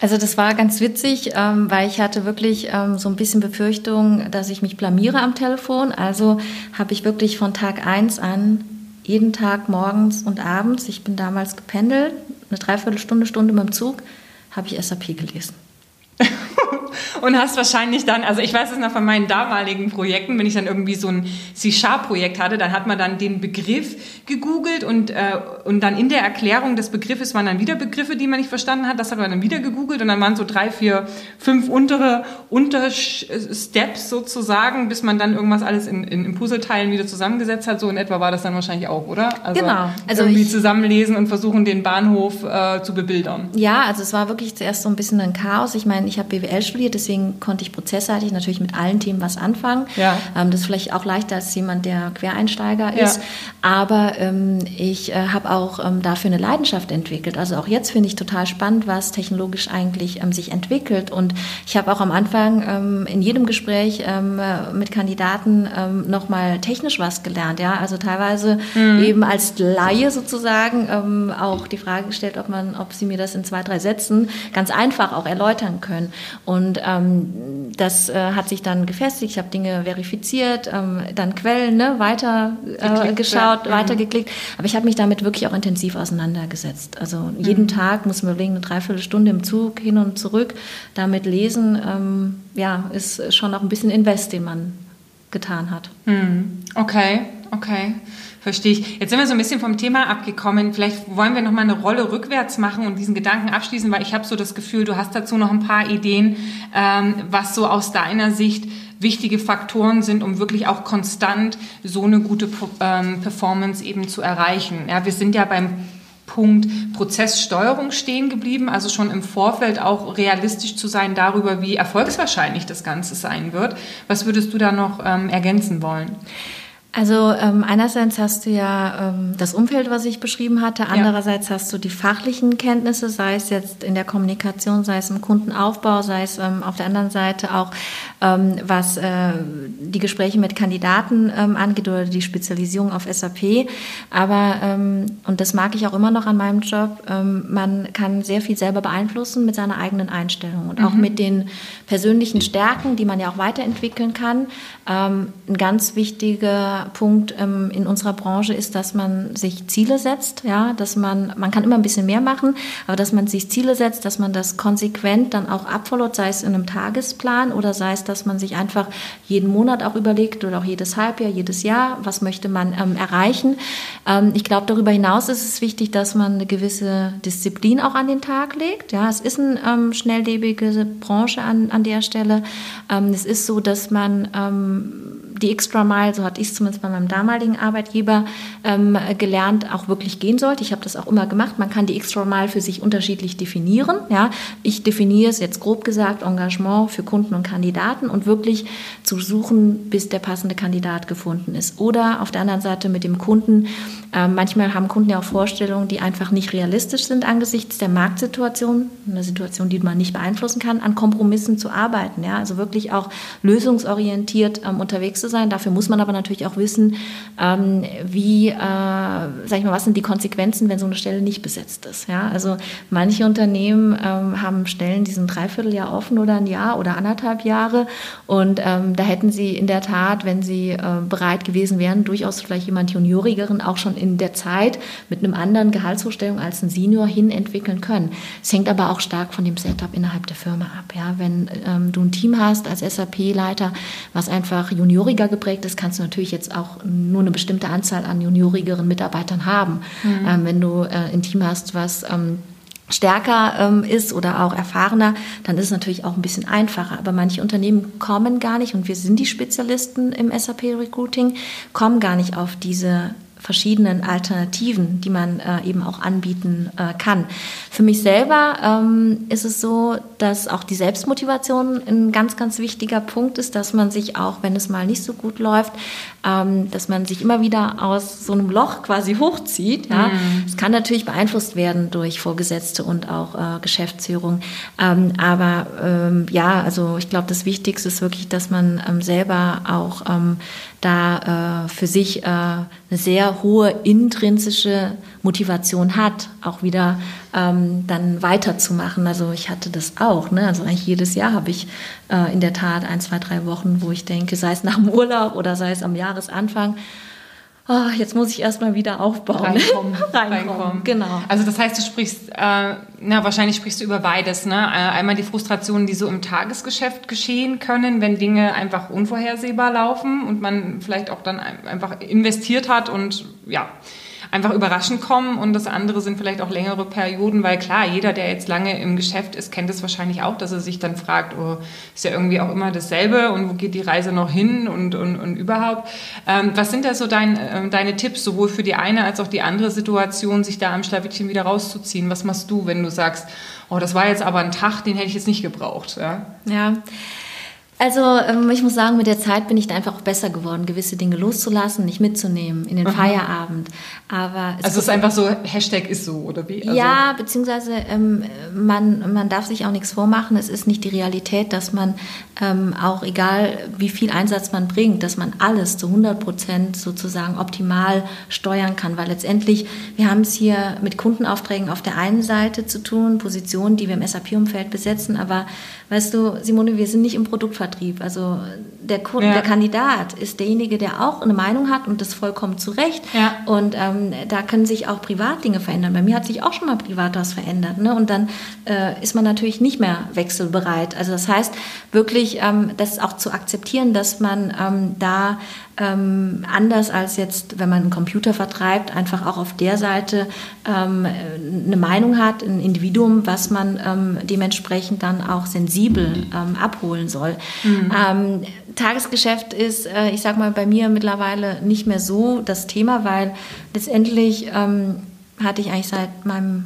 Also das war ganz witzig, ähm, weil ich hatte wirklich ähm, so ein bisschen Befürchtung, dass ich mich blamiere am Telefon. Also habe ich wirklich von Tag 1 an jeden Tag morgens und abends, ich bin damals gependelt, eine Dreiviertelstunde, Stunde mit dem Zug, habe ich SAP gelesen. Und hast wahrscheinlich dann, also ich weiß es noch von meinen damaligen Projekten, wenn ich dann irgendwie so ein C-Sharp-Projekt hatte, dann hat man dann den Begriff gegoogelt und, äh, und dann in der Erklärung des Begriffes waren dann wieder Begriffe, die man nicht verstanden hat. Das hat man dann wieder gegoogelt und dann waren so drei, vier, fünf untere Untersteps sozusagen, bis man dann irgendwas alles in, in, in Puzzleteilen wieder zusammengesetzt hat. So in etwa war das dann wahrscheinlich auch, oder? Also genau. Also irgendwie zusammenlesen und versuchen, den Bahnhof äh, zu bebildern. Ja, also es war wirklich zuerst so ein bisschen ein Chaos. Ich meine, ich habe BWL studiert, deswegen konnte ich prozessseitig natürlich mit allen Themen was anfangen. Ja. Ähm, das ist vielleicht auch leichter als jemand, der Quereinsteiger ist. Ja. Aber ähm, ich äh, habe auch ähm, dafür eine Leidenschaft entwickelt. Also auch jetzt finde ich total spannend, was technologisch eigentlich ähm, sich entwickelt. Und ich habe auch am Anfang ähm, in jedem Gespräch äh, mit Kandidaten ähm, nochmal technisch was gelernt. Ja? Also teilweise mhm. eben als Laie sozusagen ähm, auch die Frage gestellt, ob man, ob sie mir das in zwei, drei Sätzen ganz einfach auch erläutern können. Und ähm, das äh, hat sich dann gefestigt. Ich habe Dinge verifiziert, ähm, dann Quellen ne, weiter äh, geschaut, ja. weiter geklickt. Aber ich habe mich damit wirklich auch intensiv auseinandergesetzt. Also jeden mhm. Tag muss man überlegen, eine Dreiviertelstunde im Zug hin und zurück damit lesen. Ähm, ja, ist schon auch ein bisschen Invest, den man getan hat. Mhm. Okay, okay. Verstehe ich. Jetzt sind wir so ein bisschen vom Thema abgekommen. Vielleicht wollen wir noch mal eine Rolle rückwärts machen und diesen Gedanken abschließen, weil ich habe so das Gefühl, du hast dazu noch ein paar Ideen, ähm, was so aus deiner Sicht wichtige Faktoren sind, um wirklich auch konstant so eine gute ähm, Performance eben zu erreichen. Ja, wir sind ja beim Punkt Prozesssteuerung stehen geblieben, also schon im Vorfeld auch realistisch zu sein darüber, wie erfolgswahrscheinlich das Ganze sein wird. Was würdest du da noch ähm, ergänzen wollen? Also ähm, einerseits hast du ja ähm, das Umfeld, was ich beschrieben hatte, andererseits ja. hast du die fachlichen Kenntnisse, sei es jetzt in der Kommunikation, sei es im Kundenaufbau, sei es ähm, auf der anderen Seite auch, ähm, was äh, die Gespräche mit Kandidaten ähm, angeht oder die Spezialisierung auf SAP. Aber, ähm, und das mag ich auch immer noch an meinem Job, man kann sehr viel selber beeinflussen mit seiner eigenen Einstellung und mhm. auch mit den persönlichen Stärken, die man ja auch weiterentwickeln kann. Ein ganz wichtiger Punkt ähm, in unserer Branche ist, dass man sich Ziele setzt, ja, dass man, man kann immer ein bisschen mehr machen, aber dass man sich Ziele setzt, dass man das konsequent dann auch abfollowt, sei es in einem Tagesplan oder sei es, dass man sich einfach jeden Monat auch überlegt oder auch jedes Halbjahr, jedes Jahr, was möchte man ähm, erreichen. Ähm, ich glaube, darüber hinaus ist es wichtig, dass man eine gewisse Disziplin auch an den Tag legt. Ja, es ist eine ähm, schnelllebige Branche an, an der Stelle. Ähm, es ist so, dass man ähm, die Extra Mile, so hatte ich es zumindest bei meinem damaligen Arbeitgeber ähm, gelernt, auch wirklich gehen sollte. Ich habe das auch immer gemacht. Man kann die Extra Mile für sich unterschiedlich definieren. Ja. Ich definiere es jetzt grob gesagt, Engagement für Kunden und Kandidaten und wirklich zu suchen, bis der passende Kandidat gefunden ist. Oder auf der anderen Seite mit dem Kunden. Äh, manchmal haben Kunden ja auch Vorstellungen, die einfach nicht realistisch sind angesichts der Marktsituation, eine Situation, die man nicht beeinflussen kann, an Kompromissen zu arbeiten. Ja. Also wirklich auch lösungsorientiert ähm, unterwegs zu sein. Dafür muss man aber natürlich auch wissen, ähm, wie, äh, sag ich mal, was sind die Konsequenzen, wenn so eine Stelle nicht besetzt ist. Ja? Also manche Unternehmen ähm, haben Stellen, die sind Dreivierteljahr offen oder ein Jahr oder anderthalb Jahre und ähm, da hätten sie in der Tat, wenn sie äh, bereit gewesen wären, durchaus vielleicht jemand Juniorigeren auch schon in der Zeit mit einem anderen Gehaltsvorstellung als ein Senior hin entwickeln können. Es hängt aber auch stark von dem Setup innerhalb der Firma ab. Ja? Wenn ähm, du ein Team hast als SAP-Leiter, was einfach Junioriger junioriger geprägt ist, kannst du natürlich jetzt auch nur eine bestimmte Anzahl an juniorigeren Mitarbeitern haben. Mhm. Ähm, wenn du äh, ein Team hast, was ähm, stärker ähm, ist oder auch erfahrener, dann ist es natürlich auch ein bisschen einfacher. Aber manche Unternehmen kommen gar nicht, und wir sind die Spezialisten im SAP Recruiting, kommen gar nicht auf diese verschiedenen Alternativen, die man äh, eben auch anbieten äh, kann. Für mich selber ähm, ist es so, dass auch die Selbstmotivation ein ganz, ganz wichtiger Punkt ist, dass man sich auch, wenn es mal nicht so gut läuft, ähm, dass man sich immer wieder aus so einem Loch quasi hochzieht. Ja, mhm. es kann natürlich beeinflusst werden durch Vorgesetzte und auch äh, Geschäftsführung, ähm, aber ähm, ja, also ich glaube, das Wichtigste ist wirklich, dass man ähm, selber auch ähm, da äh, für sich äh, eine sehr hohe intrinsische Motivation hat, auch wieder ähm, dann weiterzumachen. Also ich hatte das auch. Ne? Also eigentlich jedes Jahr habe ich äh, in der Tat ein, zwei, drei Wochen, wo ich denke, sei es nach dem Urlaub oder sei es am Jahresanfang, oh, jetzt muss ich erstmal wieder aufbauen. Reinkommen. Reinkommen. Genau. Also das heißt, du sprichst, äh, na, wahrscheinlich sprichst du über beides. Ne? Äh, einmal die Frustrationen, die so im Tagesgeschäft geschehen können, wenn Dinge einfach unvorhersehbar laufen und man vielleicht auch dann einfach investiert hat und ja, einfach überraschend kommen und das andere sind vielleicht auch längere Perioden, weil klar, jeder, der jetzt lange im Geschäft ist, kennt es wahrscheinlich auch, dass er sich dann fragt, oh, ist ja irgendwie auch immer dasselbe und wo geht die Reise noch hin und, und, und überhaupt. Ähm, was sind da so dein, äh, deine Tipps, sowohl für die eine als auch die andere Situation, sich da am Schlawittchen wieder rauszuziehen? Was machst du, wenn du sagst, oh, das war jetzt aber ein Tag, den hätte ich jetzt nicht gebraucht? Ja. ja. Also ähm, ich muss sagen, mit der Zeit bin ich da einfach auch besser geworden, gewisse Dinge loszulassen, nicht mitzunehmen in den mhm. Feierabend. Aber es also es ist einfach so, Hashtag ist so, oder wie? Also ja, beziehungsweise ähm, man, man darf sich auch nichts vormachen. Es ist nicht die Realität, dass man ähm, auch egal wie viel Einsatz man bringt, dass man alles zu 100 Prozent sozusagen optimal steuern kann. Weil letztendlich, wir haben es hier mit Kundenaufträgen auf der einen Seite zu tun, Positionen, die wir im SAP-Umfeld besetzen, aber weißt du, Simone, wir sind nicht im Produktvertrieb. Also der, Kunde, ja. der Kandidat ist derjenige, der auch eine Meinung hat und das vollkommen zu Recht. Ja. Und ähm, da können sich auch Privatdinge verändern. Bei mir hat sich auch schon mal privat was verändert. Ne? Und dann äh, ist man natürlich nicht mehr wechselbereit. Also das heißt, wirklich ähm, das auch zu akzeptieren, dass man ähm, da ähm, anders als jetzt, wenn man einen Computer vertreibt, einfach auch auf der Seite ähm, eine Meinung hat, ein Individuum, was man ähm, dementsprechend dann auch sensibel ähm, abholen soll. Mhm. Ähm, Tagesgeschäft ist, äh, ich sag mal, bei mir mittlerweile nicht mehr so das Thema, weil letztendlich ähm, hatte ich eigentlich seit meinem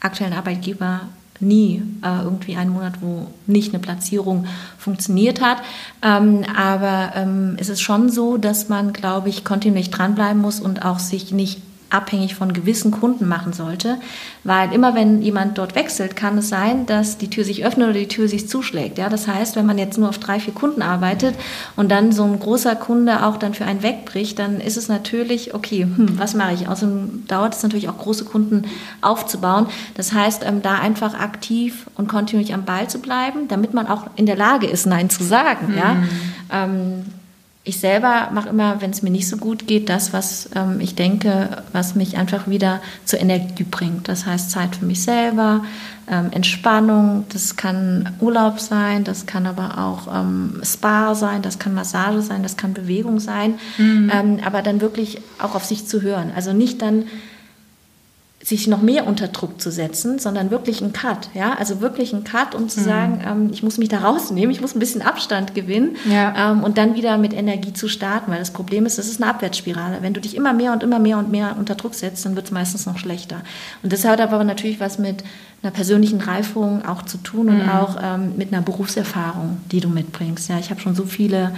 aktuellen Arbeitgeber nie äh, irgendwie einen Monat, wo nicht eine Platzierung funktioniert hat. Ähm, aber ähm, es ist schon so, dass man, glaube ich, kontinuierlich dranbleiben muss und auch sich nicht abhängig von gewissen Kunden machen sollte, weil immer wenn jemand dort wechselt, kann es sein, dass die Tür sich öffnet oder die Tür sich zuschlägt. Ja, das heißt, wenn man jetzt nur auf drei, vier Kunden arbeitet und dann so ein großer Kunde auch dann für einen wegbricht, dann ist es natürlich okay. Hm, was mache ich? Außerdem dauert es natürlich auch große Kunden aufzubauen. Das heißt, ähm, da einfach aktiv und kontinuierlich am Ball zu bleiben, damit man auch in der Lage ist, Nein zu sagen. Mhm. Ja. Ähm, ich selber mache immer, wenn es mir nicht so gut geht, das, was ähm, ich denke, was mich einfach wieder zur Energie bringt. Das heißt Zeit für mich selber, ähm, Entspannung, das kann Urlaub sein, das kann aber auch ähm, Spa sein, das kann Massage sein, das kann Bewegung sein, mhm. Ähm, aber dann wirklich auch auf sich zu hören. Also nicht dann sich noch mehr unter Druck zu setzen, sondern wirklich ein Cut, ja, also wirklich ein Cut, um zu mhm. sagen, ähm, ich muss mich da rausnehmen, ich muss ein bisschen Abstand gewinnen ja. ähm, und dann wieder mit Energie zu starten, weil das Problem ist, das ist eine Abwärtsspirale. Wenn du dich immer mehr und immer mehr und mehr unter Druck setzt, dann wird es meistens noch schlechter. Und das hat aber natürlich was mit einer persönlichen Reifung auch zu tun und mhm. auch ähm, mit einer Berufserfahrung, die du mitbringst. Ja, ich habe schon so viele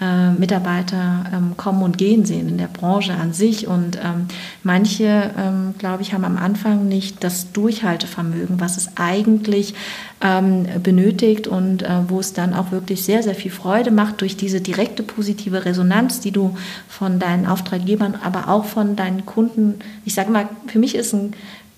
äh, Mitarbeiter ähm, kommen und gehen sehen in der Branche an sich. Und ähm, manche, ähm, glaube ich, haben am Anfang nicht das Durchhaltevermögen, was es eigentlich ähm, benötigt und äh, wo es dann auch wirklich sehr, sehr viel Freude macht durch diese direkte positive Resonanz, die du von deinen Auftraggebern, aber auch von deinen Kunden, ich sage mal, für mich ist ein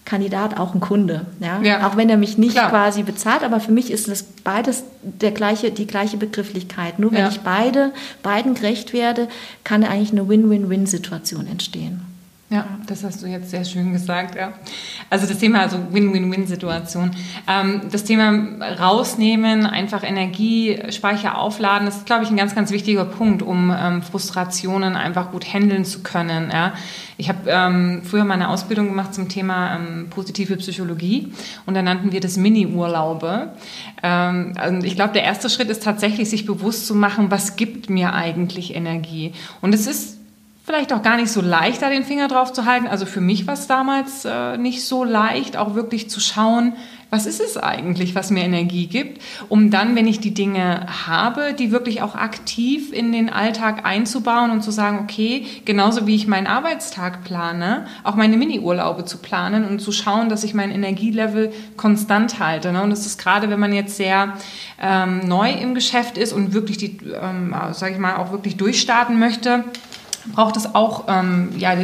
Kandidat auch ein Kunde. Ja? ja. Auch wenn er mich nicht Klar. quasi bezahlt, aber für mich ist das beides der gleiche, die gleiche Begrifflichkeit. Nur wenn ja. ich beide, beiden gerecht werde, kann eigentlich eine Win-Win-Win-Situation entstehen. Ja, das hast du jetzt sehr schön gesagt, ja. Also das Thema, also Win-Win-Win-Situation. Ähm, das Thema rausnehmen, einfach Energiespeicher aufladen, das ist, glaube ich, ein ganz, ganz wichtiger Punkt, um ähm, Frustrationen einfach gut handeln zu können. Ja. Ich habe ähm, früher mal eine Ausbildung gemacht zum Thema ähm, positive Psychologie und da nannten wir das Mini-Urlaube. Ähm, also ich glaube, der erste Schritt ist tatsächlich, sich bewusst zu machen, was gibt mir eigentlich Energie. Und es ist vielleicht auch gar nicht so leicht, da den Finger drauf zu halten. Also für mich war es damals äh, nicht so leicht, auch wirklich zu schauen, was ist es eigentlich, was mir Energie gibt, um dann, wenn ich die Dinge habe, die wirklich auch aktiv in den Alltag einzubauen und zu sagen, okay, genauso wie ich meinen Arbeitstag plane, auch meine Mini-Urlaube zu planen und zu schauen, dass ich mein Energielevel konstant halte. Ne? Und das ist gerade, wenn man jetzt sehr ähm, neu im Geschäft ist und wirklich die, ähm, sage ich mal, auch wirklich durchstarten möchte, braucht es auch ähm, ja,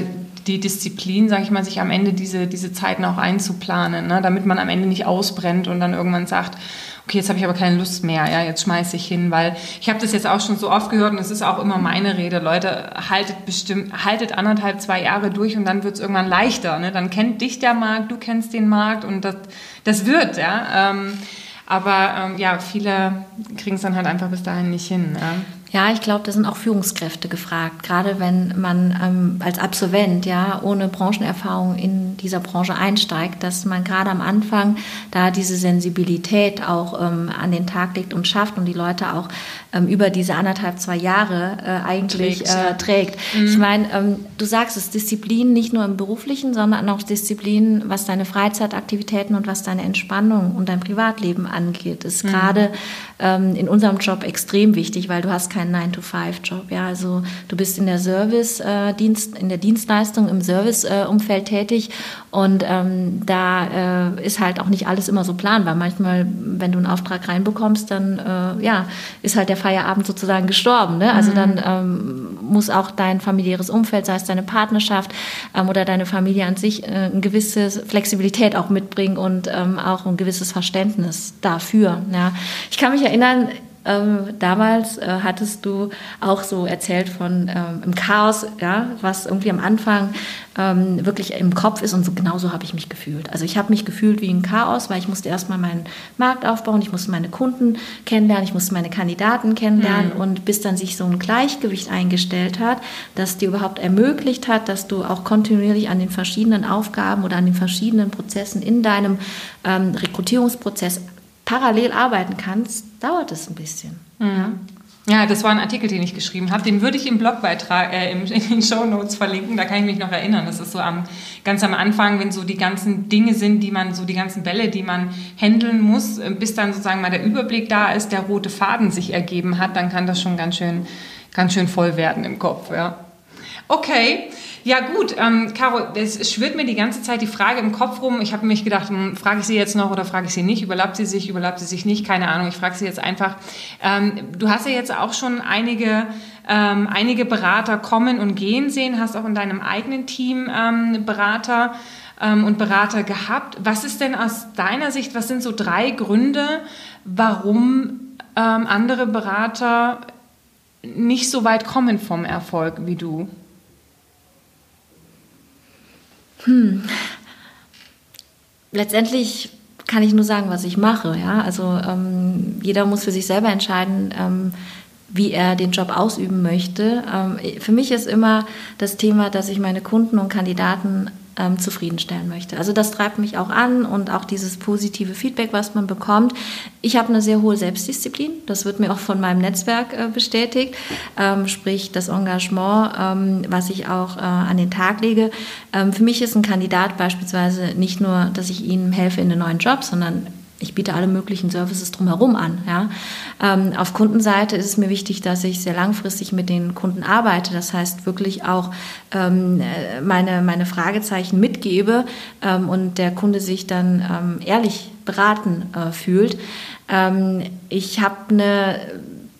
die Disziplin, sage ich mal, sich am Ende diese, diese Zeiten auch einzuplanen, ne? damit man am Ende nicht ausbrennt und dann irgendwann sagt, okay, jetzt habe ich aber keine Lust mehr, ja, jetzt schmeiße ich hin, weil ich habe das jetzt auch schon so oft gehört und es ist auch immer meine Rede, Leute, haltet bestimmt, haltet anderthalb, zwei Jahre durch und dann wird es irgendwann leichter, ne? dann kennt dich der Markt, du kennst den Markt und das, das wird, ja, ähm, aber ähm, ja, viele kriegen es dann halt einfach bis dahin nicht hin. Ja. Ja, ich glaube, da sind auch Führungskräfte gefragt, gerade wenn man ähm, als Absolvent ja ohne Branchenerfahrung in dieser Branche einsteigt, dass man gerade am Anfang da diese Sensibilität auch ähm, an den Tag legt und schafft und die Leute auch ähm, über diese anderthalb, zwei Jahre äh, eigentlich trägt. Äh, trägt. Mhm. Ich meine, ähm, du sagst es, Disziplin nicht nur im beruflichen, sondern auch Disziplin, was deine Freizeitaktivitäten und was deine Entspannung und dein Privatleben angeht, ist mhm. gerade ähm, in unserem Job extrem wichtig, weil du hast keinen 9-to-5-Job. Ja, also du bist in der Service-Dienst, äh, in der Dienstleistung im Service-Umfeld äh, tätig und ähm, da äh, ist halt auch nicht alles immer so planbar. Manchmal, wenn du einen Auftrag reinbekommst, dann äh, ja, ist halt der Feierabend sozusagen gestorben. Ne? Also mhm. dann ähm, muss auch dein familiäres Umfeld, sei es deine Partnerschaft ähm, oder deine Familie an sich, äh, eine gewisse Flexibilität auch mitbringen und ähm, auch ein gewisses Verständnis dafür. Ja. Ich kann mich erinnern, ähm, damals äh, hattest du auch so erzählt von ähm, im Chaos, ja, was irgendwie am Anfang ähm, wirklich im Kopf ist und so genauso habe ich mich gefühlt. Also ich habe mich gefühlt wie ein Chaos, weil ich musste erstmal meinen Markt aufbauen, ich musste meine Kunden kennenlernen, ich musste meine Kandidaten kennenlernen mhm. und bis dann sich so ein Gleichgewicht eingestellt hat, das dir überhaupt ermöglicht hat, dass du auch kontinuierlich an den verschiedenen Aufgaben oder an den verschiedenen Prozessen in deinem ähm, Rekrutierungsprozess parallel arbeiten kannst, dauert es ein bisschen. Mhm. Ja, das war ein Artikel, den ich geschrieben habe. Den würde ich im Blogbeitrag, äh, in den Show Notes verlinken. Da kann ich mich noch erinnern. Das ist so am, ganz am Anfang, wenn so die ganzen Dinge sind, die man, so die ganzen Bälle, die man handeln muss, äh, bis dann sozusagen mal der Überblick da ist, der rote Faden sich ergeben hat, dann kann das schon ganz schön, ganz schön voll werden im Kopf, ja. Okay, ja gut, ähm, Caro, es schwirrt mir die ganze Zeit die Frage im Kopf rum. Ich habe mich gedacht, hm, frage ich sie jetzt noch oder frage ich sie nicht? Überlappt sie sich, überlappt sie sich nicht? Keine Ahnung, ich frage sie jetzt einfach. Ähm, du hast ja jetzt auch schon einige, ähm, einige Berater kommen und gehen sehen, hast auch in deinem eigenen Team ähm, Berater ähm, und Berater gehabt. Was ist denn aus deiner Sicht, was sind so drei Gründe, warum ähm, andere Berater nicht so weit kommen vom Erfolg wie du? Hm. Letztendlich kann ich nur sagen, was ich mache. Ja? Also ähm, jeder muss für sich selber entscheiden, ähm, wie er den Job ausüben möchte. Ähm, für mich ist immer das Thema, dass ich meine Kunden und Kandidaten ähm, zufriedenstellen möchte. Also das treibt mich auch an und auch dieses positive Feedback, was man bekommt. Ich habe eine sehr hohe Selbstdisziplin, das wird mir auch von meinem Netzwerk äh, bestätigt, ähm, sprich das Engagement, ähm, was ich auch äh, an den Tag lege. Ähm, für mich ist ein Kandidat beispielsweise nicht nur, dass ich ihm helfe in einen neuen Job, sondern ich biete alle möglichen Services drumherum an. Ja. Ähm, auf Kundenseite ist es mir wichtig, dass ich sehr langfristig mit den Kunden arbeite. Das heißt wirklich auch ähm, meine, meine Fragezeichen mitgebe ähm, und der Kunde sich dann ähm, ehrlich beraten äh, fühlt. Ähm, ich habe eine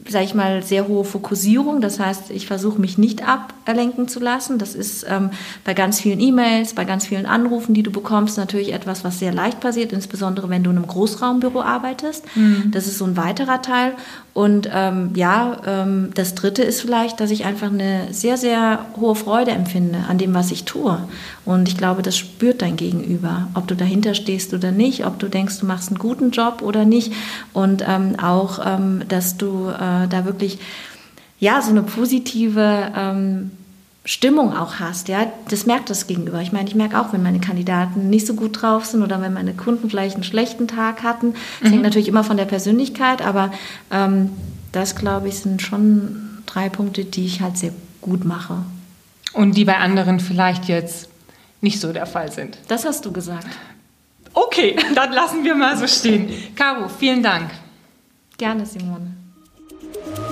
sage ich mal, sehr hohe Fokussierung. Das heißt, ich versuche mich nicht ablenken zu lassen. Das ist ähm, bei ganz vielen E-Mails, bei ganz vielen Anrufen, die du bekommst, natürlich etwas, was sehr leicht passiert, insbesondere wenn du in einem Großraumbüro arbeitest. Mhm. Das ist so ein weiterer Teil. Und ähm, ja, ähm, das Dritte ist vielleicht, dass ich einfach eine sehr, sehr hohe Freude empfinde an dem, was ich tue. Und ich glaube, das spürt dein Gegenüber, ob du dahinter stehst oder nicht, ob du denkst, du machst einen guten Job oder nicht. Und ähm, auch, ähm, dass du äh, da wirklich ja so eine positive ähm, Stimmung auch hast, ja, das merkt das Gegenüber. Ich meine, ich merke auch, wenn meine Kandidaten nicht so gut drauf sind oder wenn meine Kunden vielleicht einen schlechten Tag hatten. Das mhm. hängt natürlich immer von der Persönlichkeit, aber ähm, das, glaube ich, sind schon drei Punkte, die ich halt sehr gut mache. Und die bei anderen vielleicht jetzt nicht so der Fall sind. Das hast du gesagt. Okay, dann lassen wir mal so stehen. Caro, vielen Dank. Gerne, Simone. Thank you.